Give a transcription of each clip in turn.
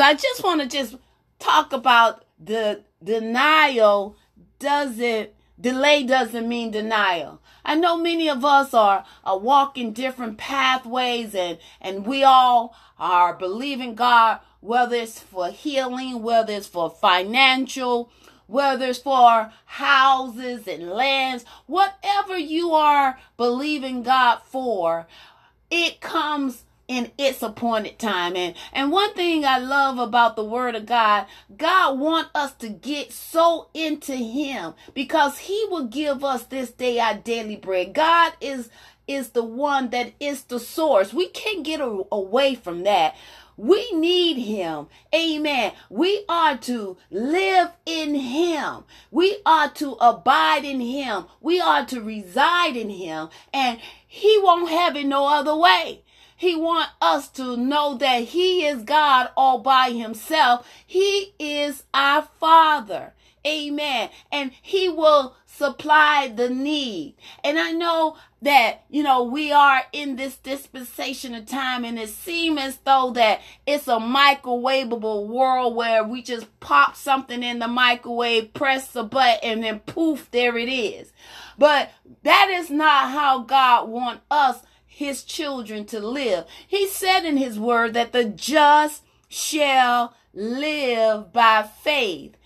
So I just want to just talk about the denial doesn't delay doesn't mean denial. I know many of us are, are walking different pathways and, and we all are believing God, whether it's for healing, whether it's for financial, whether it's for houses and lands, whatever you are believing God for, it comes in its appointed time. And and one thing I love about the word of God, God want us to get so into him because he will give us this day our daily bread. God is is the one that is the source. We can't get a, away from that. We need him. Amen. We are to live in him. We are to abide in him. We are to reside in him. And he won't have it no other way. He want us to know that he is God all by himself. He is our father. Amen. And he will supply the need. And I know that, you know, we are in this dispensation of time and it seems as though that it's a microwavable world where we just pop something in the microwave, press a button and then poof, there it is. But that is not how God wants us his children to live. He said in his word that the just shall live by faith.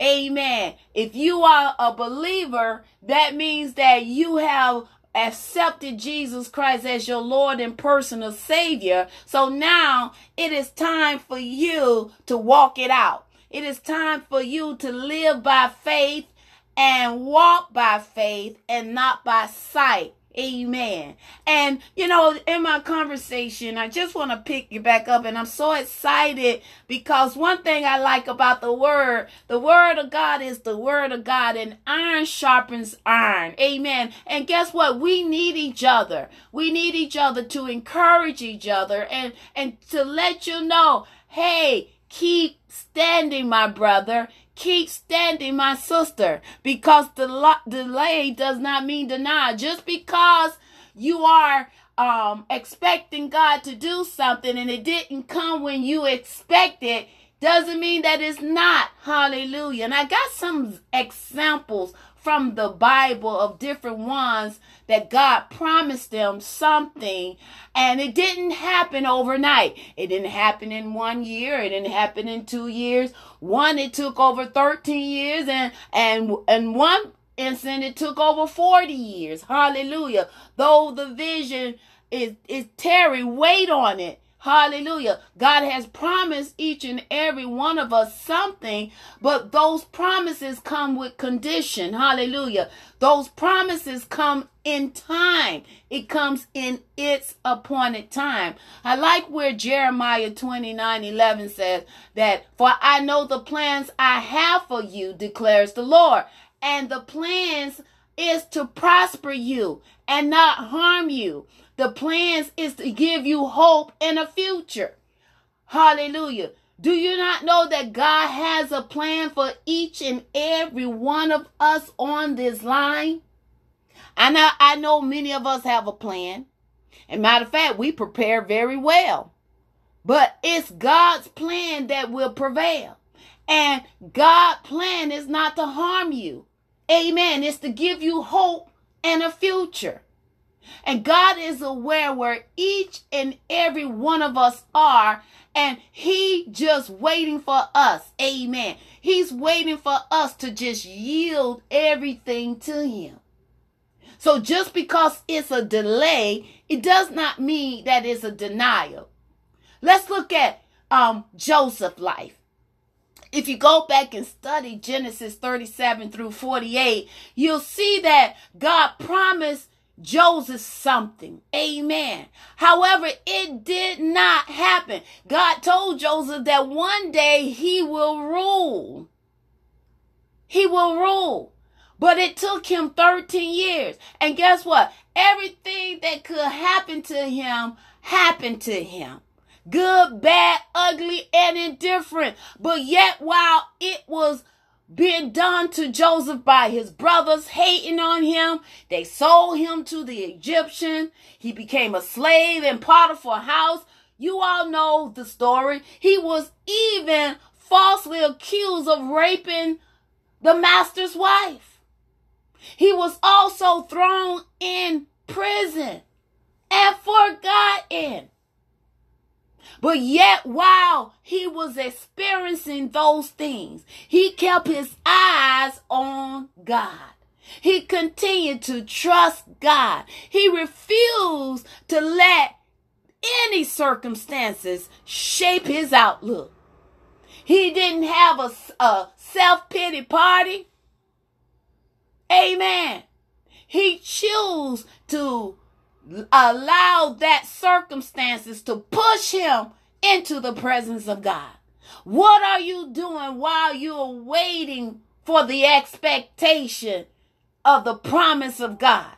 Amen. If you are a believer, that means that you have accepted Jesus Christ as your Lord and personal Savior. So now it is time for you to walk it out. It is time for you to live by faith and walk by faith and not by sight. Amen. And you know, in my conversation, I just want to pick you back up, and I'm so excited because one thing I like about the word, the word of God is the word of God, and iron sharpens iron. Amen. And guess what? We need each other. We need each other to encourage each other and and to let you know, hey, keep standing, my brother. Keep standing, my sister, because the delay does not mean deny. Just because you are um, expecting God to do something and it didn't come when you expected, doesn't mean that it's not. Hallelujah. And I got some examples from the Bible of different ones that God promised them something and it didn't happen overnight. It didn't happen in one year. It didn't happen in two years. One, it took over 13 years and, and, and one instant it took over 40 years. Hallelujah. Though the vision is, is tarry, wait on it Hallelujah. God has promised each and every one of us something, but those promises come with condition. Hallelujah. Those promises come in time. It comes in its appointed time. I like where Jeremiah 29 11 says that, For I know the plans I have for you, declares the Lord. And the plans is to prosper you and not harm you the plans is to give you hope and a future. Hallelujah. Do you not know that God has a plan for each and every one of us on this line? I, I know many of us have a plan. And matter of fact, we prepare very well. But it's God's plan that will prevail. And God's plan is not to harm you. Amen. It's to give you hope and a future. And God is aware where each and every one of us are. And he just waiting for us. Amen. He's waiting for us to just yield everything to him. So just because it's a delay, it does not mean that it's a denial. Let's look at um, Joseph's life. If you go back and study Genesis 37 through 48, you'll see that God promised Joseph something. Amen. However, it did not happen. God told Joseph that one day he will rule. He will rule. But it took him 13 years. And guess what? Everything that could happen to him happened to him. Good, bad, ugly, and indifferent. But yet, while it was being done to Joseph by his brothers, hating on him. They sold him to the Egyptian. He became a slave in Potiphar's house. You all know the story. He was even falsely accused of raping the master's wife. He was also thrown in prison and forgotten. But yet, while he was experiencing those things, he kept his eyes on God. He continued to trust God. He refused to let any circumstances shape his outlook. He didn't have a, a self pity party. Amen. He chose to allow that circumstances to push him into the presence of God. What are you doing while you're waiting for the expectation of the promise of God?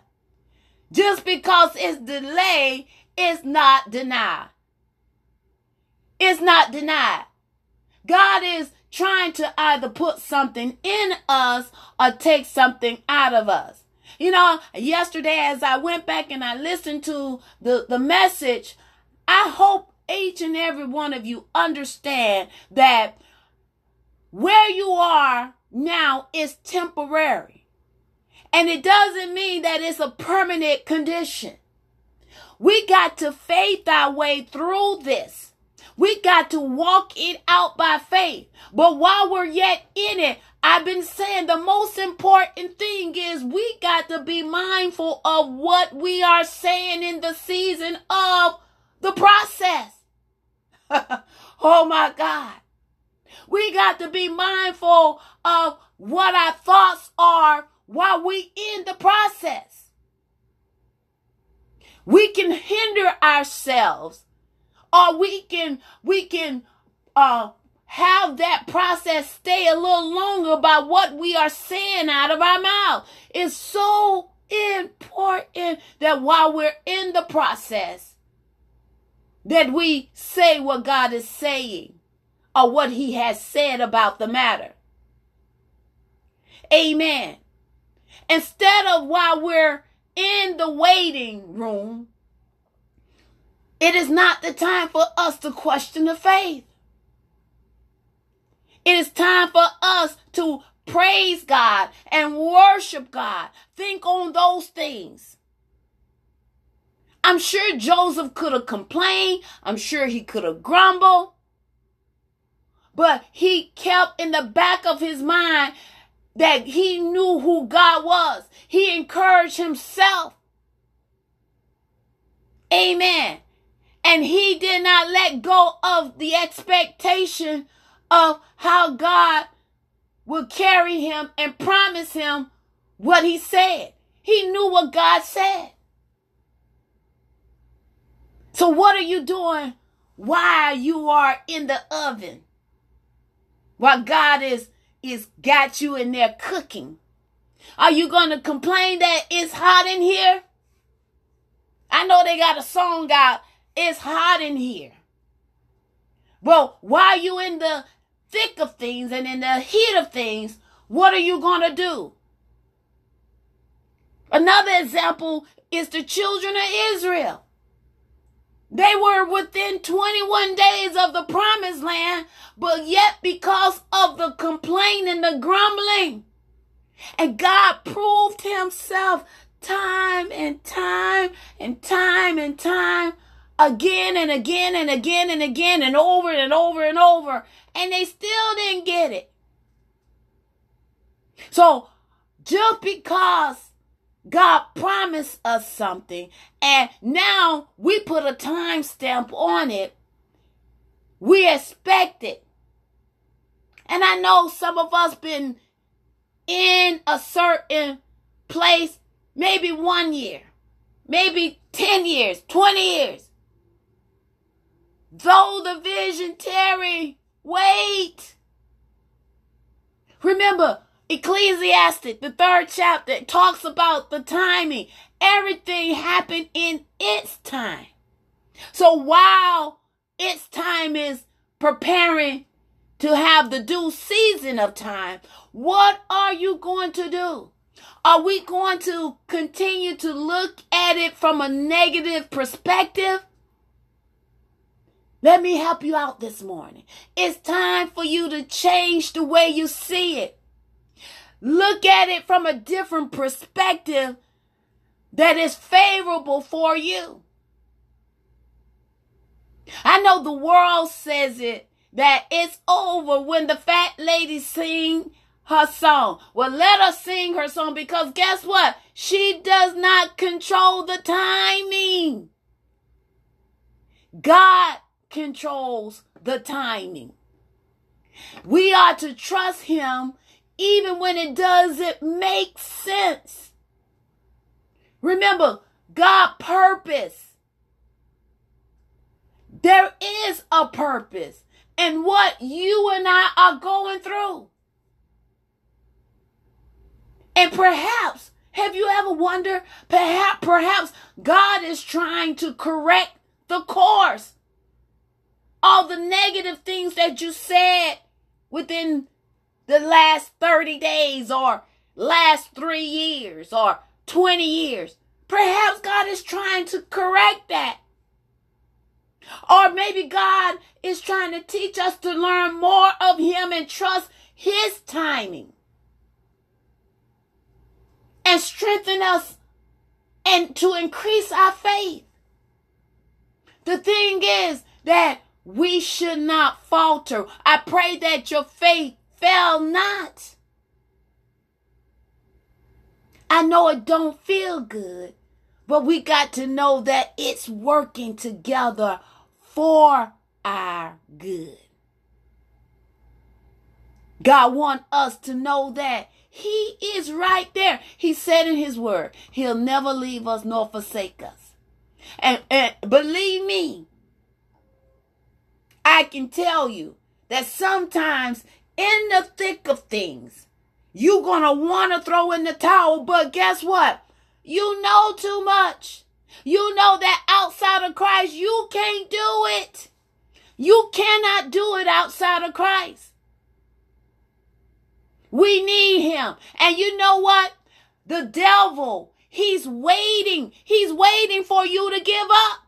Just because it's delayed is not denied. It's not denied. God is trying to either put something in us or take something out of us. You know, yesterday as I went back and I listened to the, the message, I hope each and every one of you understand that where you are now is temporary. And it doesn't mean that it's a permanent condition. We got to faith our way through this. We got to walk it out by faith. But while we're yet in it, I've been saying the most important thing is we got to be mindful of what we are saying in the season of the process. oh my God. We got to be mindful of what our thoughts are while we in the process. We can hinder ourselves or we can we can uh have that process stay a little longer by what we are saying out of our mouth. It's so important that while we're in the process, that we say what God is saying or what he has said about the matter. Amen. Instead of while we're in the waiting room, it is not the time for us to question the faith. It is time for us to praise God and worship God. Think on those things. I'm sure Joseph could have complained. I'm sure he could have grumbled. But he kept in the back of his mind that he knew who God was. He encouraged himself. Amen. And he did not let go of the expectation of how God will carry him and promise him what he said. He knew what God said. So what are you doing while you are in the oven? While God is is got you in there cooking. Are you going to complain that it's hot in here? I know they got a song out, it's hot in here. Well, while you in the thick of things and in the heat of things, what are you going to do? Another example is the children of Israel. They were within 21 days of the promised land, but yet because of the complaining, and the grumbling, and God proved himself time and time and time and time again and again and again and again and over and over and over and they still didn't get it. So just because God promised us something and now we put a time stamp on it, we expect it. And I know some of us been in a certain place maybe one year, maybe 10 years, 20 years. Though the vision tarry, Wait. Remember, Ecclesiastic, the third chapter, talks about the timing. Everything happened in its time. So while its time is preparing to have the due season of time, what are you going to do? Are we going to continue to look at it from a negative perspective? Let me help you out this morning. It's time for you to change the way you see it. Look at it from a different perspective that is favorable for you. I know the world says it that it's over when the fat lady sing her song. Well, let her sing her song because guess what? She does not control the timing. God controls the timing. We are to trust him even when it doesn't make sense. Remember, God purpose. There is a purpose in what you and I are going through. And perhaps, have you ever wondered, perhaps, perhaps God is trying to correct the course. All the negative things that you said within the last 30 days or last three years or 20 years. Perhaps God is trying to correct that. Or maybe God is trying to teach us to learn more of Him and trust His timing. And strengthen us and to increase our faith. The thing is that we should not falter. I pray that your faith fail not. I know it don't feel good, but we got to know that it's working together for our good. God wants us to know that He is right there. He said in His word, He'll never leave us nor forsake us. And, and believe me, I can tell you that sometimes in the thick of things, you're going to want to throw in the towel, but guess what? You know too much. You know that outside of Christ, you can't do it. You cannot do it outside of Christ. We need him. And you know what? The devil, he's waiting. He's waiting for you to give up.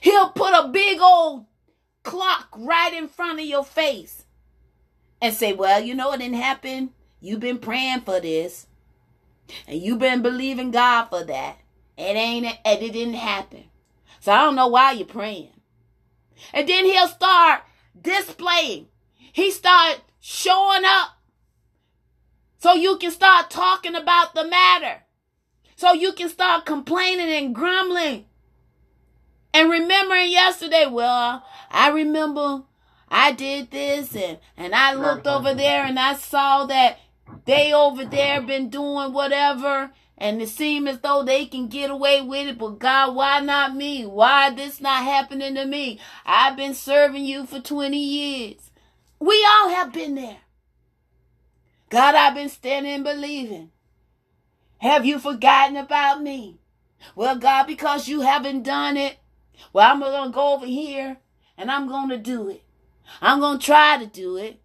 He'll put a big old clock right in front of your face and say, Well, you know, it didn't happen. You've been praying for this. And you've been believing God for that. It ain't and it didn't happen. So I don't know why you're praying. And then he'll start displaying. He start showing up. So you can start talking about the matter. So you can start complaining and grumbling. And remembering yesterday, well, I remember I did this and, and I looked over there and I saw that they over there been doing whatever and it seemed as though they can get away with it, but God, why not me? Why this not happening to me? I've been serving you for 20 years. We all have been there. God, I've been standing believing. Have you forgotten about me? Well, God, because you haven't done it, well, I'm going to go over here and I'm going to do it. I'm going to try to do it.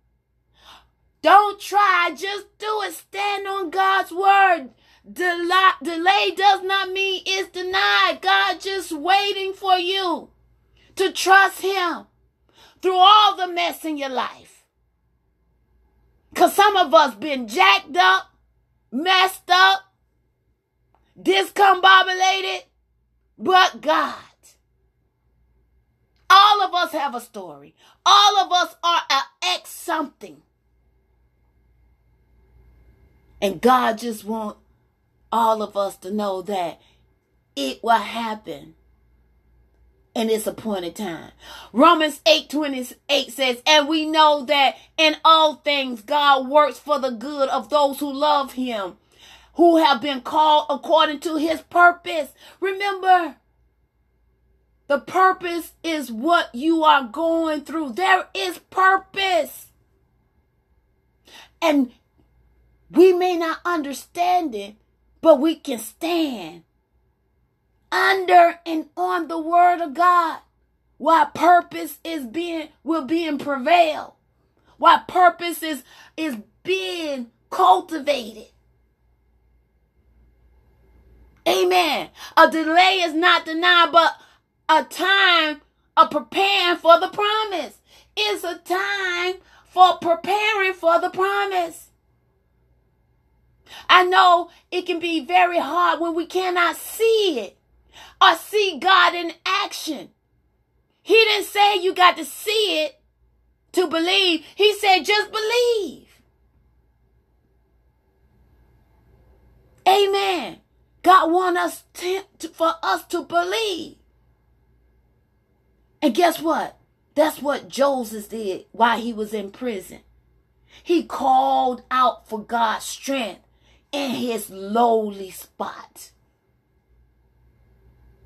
Don't try, just do it. Stand on God's word. Delay, delay does not mean it's denied. God just waiting for you to trust Him through all the mess in your life. Because some of us been jacked up, messed up, discombobulated, but God. All of us have a story. All of us are an ex something. And God just wants all of us to know that it will happen in its appointed time. Romans 8 28 says, And we know that in all things God works for the good of those who love him, who have been called according to his purpose. Remember, the purpose is what you are going through. There is purpose. And we may not understand it, but we can stand under and on the word of God. Why purpose is being will be in prevail. Why purpose is is being cultivated. Amen. A delay is not denied, but a time of preparing for the promise. It's a time for preparing for the promise. I know it can be very hard when we cannot see it or see God in action. He didn't say you got to see it to believe. He said just believe. Amen. God wants us to, for us to believe. And guess what? That's what Joseph did while he was in prison. He called out for God's strength in his lowly spot.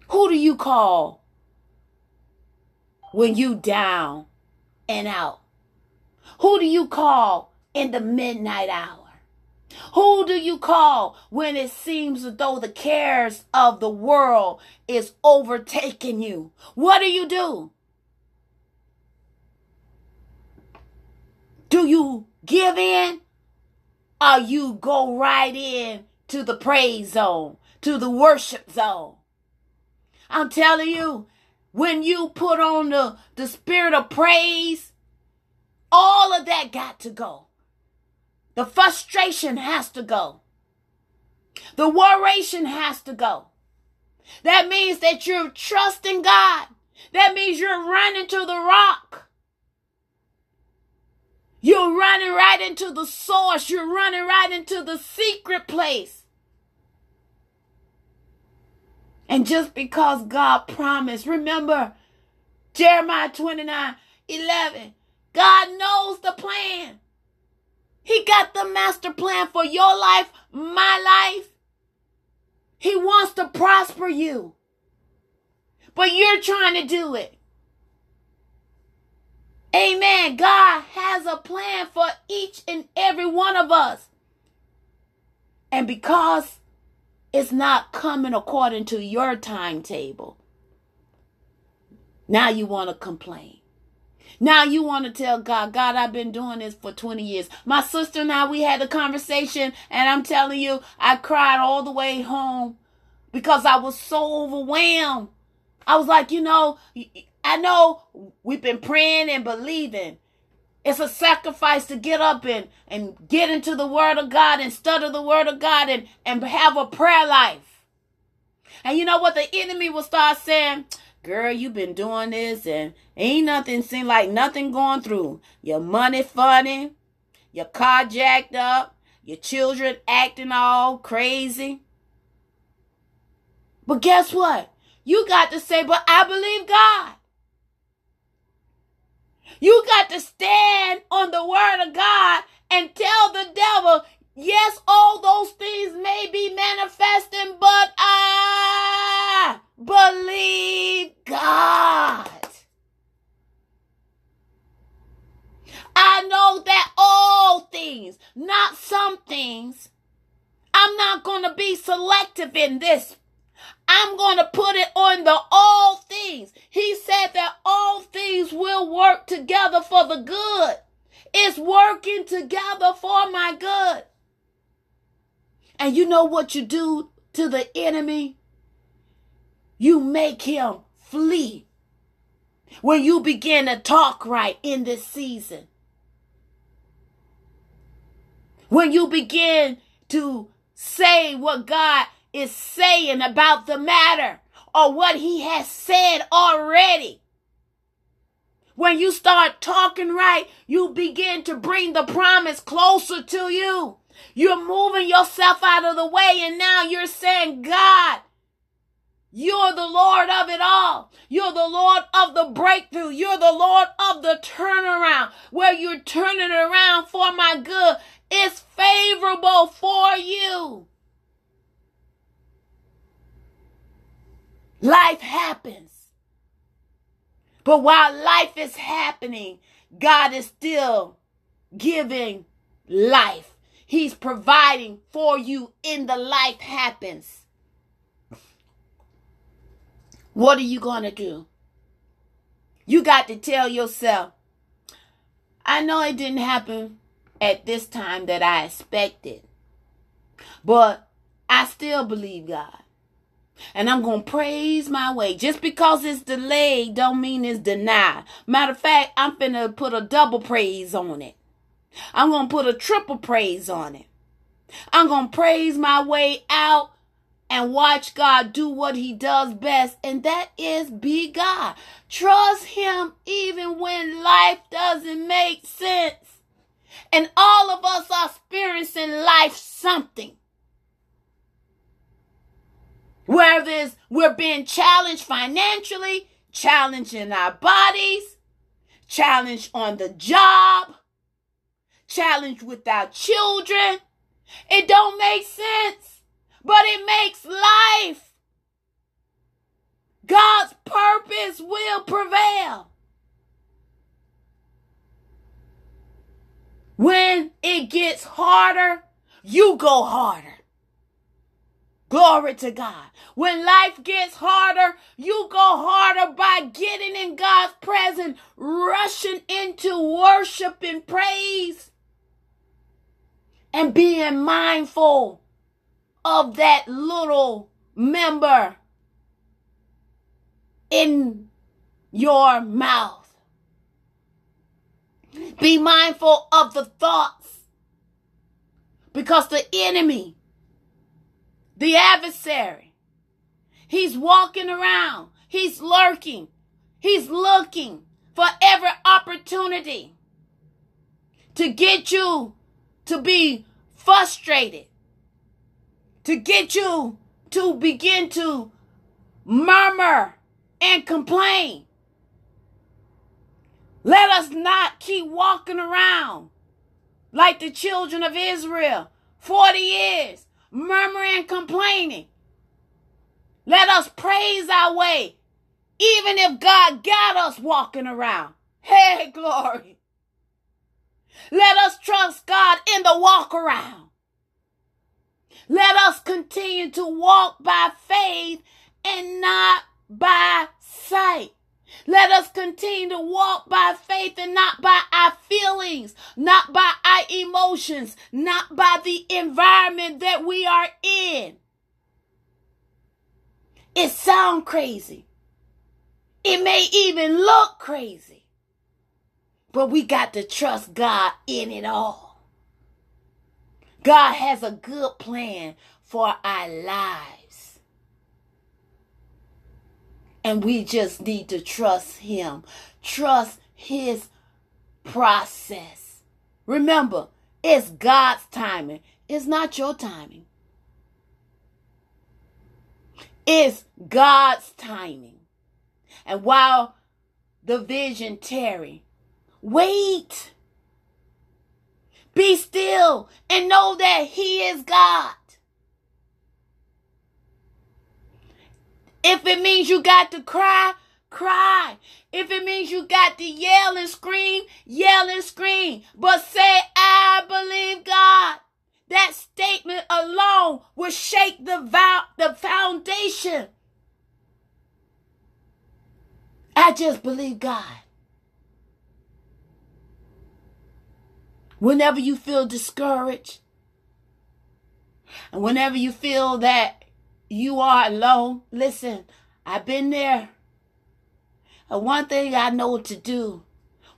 Who do you call when you down and out? Who do you call in the midnight hour? Who do you call when it seems as though the cares of the world is overtaking you? What do you do? Do you give in or you go right in to the praise zone, to the worship zone? I'm telling you, when you put on the, the spirit of praise, all of that got to go. The frustration has to go. The worration has to go. That means that you're trusting God. That means you're running to the rock. You're running right into the source. You're running right into the secret place. And just because God promised, remember Jeremiah 29 11, God knows the plan. He got the master plan for your life, my life. He wants to prosper you. But you're trying to do it. Amen. God has a plan for each and every one of us. And because it's not coming according to your timetable, now you want to complain. Now you want to tell God, God, I've been doing this for 20 years. My sister and I, we had a conversation, and I'm telling you, I cried all the way home because I was so overwhelmed. I was like, you know, I know we've been praying and believing. It's a sacrifice to get up and, and get into the Word of God and study the Word of God and, and have a prayer life. And you know what? The enemy will start saying, Girl, you been doing this and ain't nothing seem like nothing going through. Your money funny, your car jacked up, your children acting all crazy. But guess what? You got to say, but I believe God. You got to stand on the word of God and tell the devil, yes, all those things may be manifesting, but I believe God. I know that all things, not some things, I'm not going to be selective in this. I'm going to put it on the all things. He said that all things will work together for the good. It's working together for my good. And you know what you do to the enemy? You make him flee. When you begin to talk right in this season. When you begin to say what God is saying about the matter or what he has said already. When you start talking right, you begin to bring the promise closer to you. You're moving yourself out of the way, and now you're saying, God, you're the Lord of it all. You're the Lord of the breakthrough. You're the Lord of the turnaround. Where you're turning around for my good. It's favorable for you. Life happens. But while life is happening, God is still giving life. He's providing for you in the life happens. What are you going to do? You got to tell yourself, I know it didn't happen at this time that I expected, but I still believe God. And I'm going to praise my way. Just because it's delayed don't mean it's denied. Matter of fact, I'm finna put a double praise on it. I'm going to put a triple praise on it. I'm going to praise my way out and watch God do what he does best, and that is be God. Trust him even when life doesn't make sense. And all of us are experiencing life something. Whether it's we're being challenged financially, challenged in our bodies, challenged on the job, challenged with our children. It don't make sense, but it makes life. God's purpose will prevail. When it gets harder, you go harder. Glory to God. When life gets harder, you go harder by getting in God's presence, rushing into worship and praise, and being mindful of that little member in your mouth. Be mindful of the thoughts because the enemy the adversary. He's walking around. He's lurking. He's looking for every opportunity to get you to be frustrated, to get you to begin to murmur and complain. Let us not keep walking around like the children of Israel 40 years murmuring, and complaining. Let us praise our way, even if God got us walking around. Hey, glory. Let us trust God in the walk around. Let us continue to walk by faith and not by sight. Let us continue to walk by faith and not by our feelings, not by our emotions, not by the environment that we are in. It sounds crazy. It may even look crazy. But we got to trust God in it all. God has a good plan for our lives. And we just need to trust Him, trust His process. Remember, it's God's timing, it's not your timing. It's God's timing. And while the vision tarry, wait. Be still and know that He is God. If it means you got to cry, cry. If it means you got to yell and scream, yell and scream. But say, I believe God. That statement alone will shake the, vow, the foundation. I just believe God. Whenever you feel discouraged, and whenever you feel that you are alone. Listen, I've been there. And one thing I know to do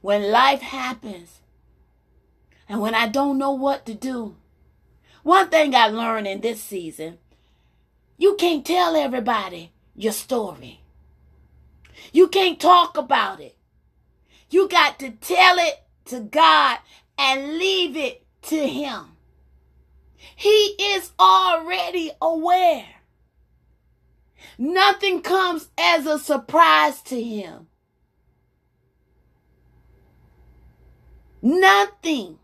when life happens and when I don't know what to do, one thing I learned in this season, you can't tell everybody your story. You can't talk about it. You got to tell it to God and leave it to Him. He is already aware. Nothing comes as a surprise to him. Nothing.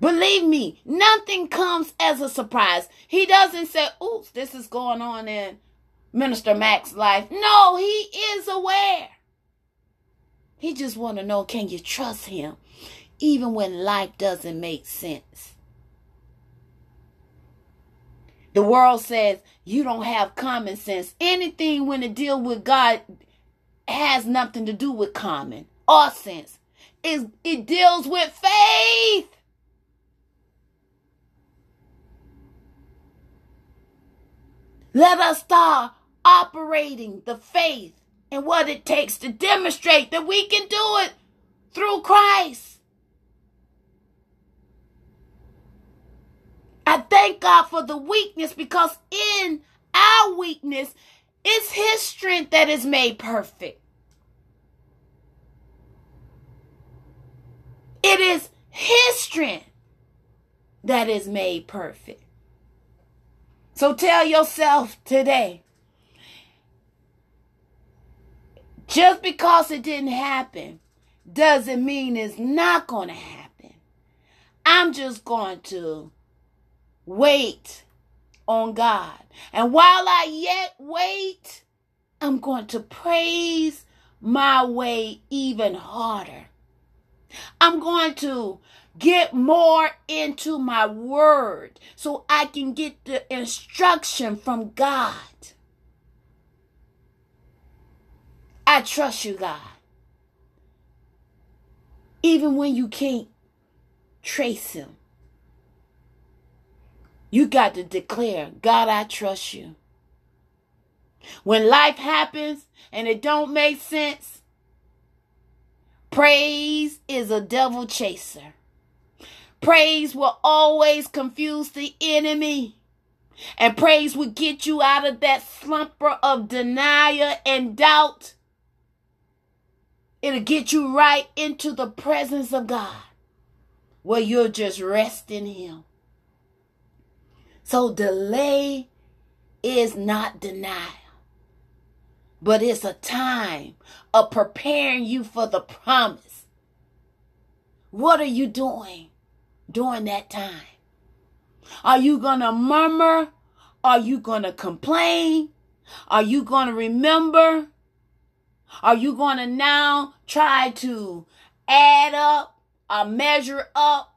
Believe me, nothing comes as a surprise. He doesn't say, oops, this is going on in Minister Mack's life. No, he is aware. He just want to know, can you trust him? Even when life doesn't make sense. The world says you don't have common sense. Anything when it deal with God has nothing to do with common or sense. It, it deals with faith. Let us start operating the faith and what it takes to demonstrate that we can do it through Christ. I thank God for the weakness because in our weakness, it's His strength that is made perfect. It is His strength that is made perfect. So tell yourself today just because it didn't happen doesn't mean it's not going to happen. I'm just going to wait on God. And while I yet wait, I'm going to praise my way even harder. I'm going to get more into my word so I can get the instruction from God. I trust you, God. Even when you can't trace him. You got to declare, God, I trust you. When life happens and it don't make sense, praise is a devil chaser. Praise will always confuse the enemy. And praise will get you out of that slumber of denial and doubt. It'll get you right into the presence of God where you'll just rest in Him. So delay is not denial, but it's a time of preparing you for the promise. What are you doing during that time? Are you going to murmur? Are you going to complain? Are you going to remember? Are you going to now try to add up or measure up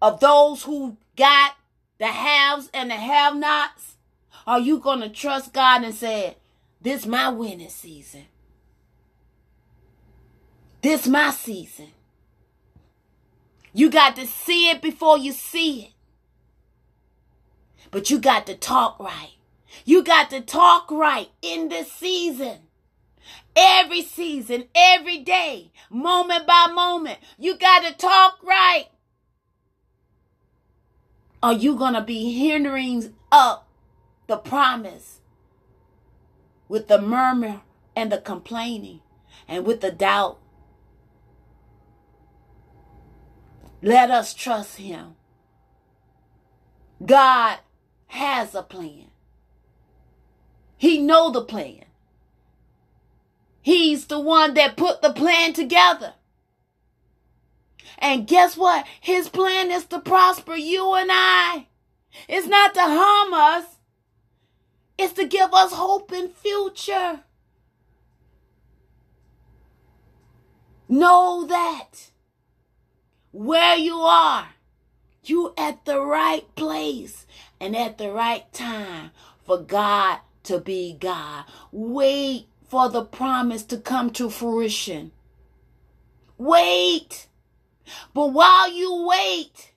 of those who got the haves and the have nots? Are you going to trust God and say, This my winning season? This my season. You got to see it before you see it. But you got to talk right. You got to talk right in this season. Every season, every day, moment by moment, you got to talk right. Are you going to be hindering up the promise with the murmur and the complaining and with the doubt? Let us trust him. God has a plan. He know the plan. He's the one that put the plan together. And guess what? His plan is to prosper you and I. It's not to harm us. It's to give us hope in future. Know that where you are, you at the right place and at the right time for God to be God. Wait for the promise to come to fruition. Wait. But while you wait,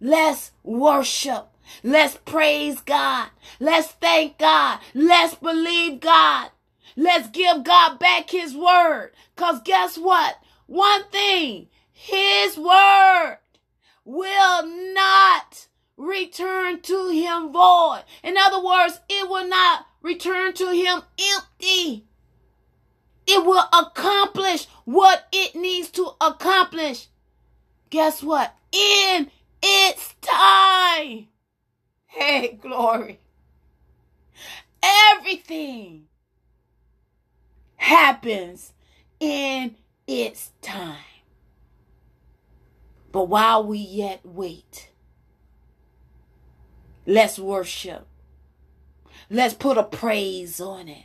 let's worship. Let's praise God. Let's thank God. Let's believe God. Let's give God back his word. Cause guess what? One thing, his word will not return to him void. In other words, it will not return to him empty. It will accomplish what it needs to accomplish. Guess what? In its time. Hey, glory. Everything happens in its time. But while we yet wait, let's worship. Let's put a praise on it.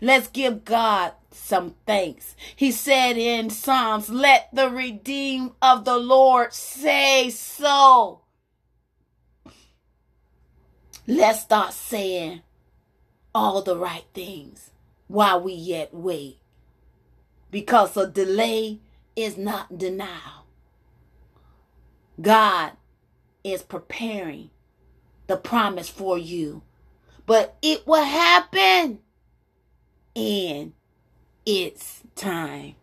Let's give God some thanks. He said in Psalms, Let the redeemed of the Lord say so. Let's start saying all the right things while we yet wait. Because a delay is not denial. God is preparing the promise for you. But it will happen in its time.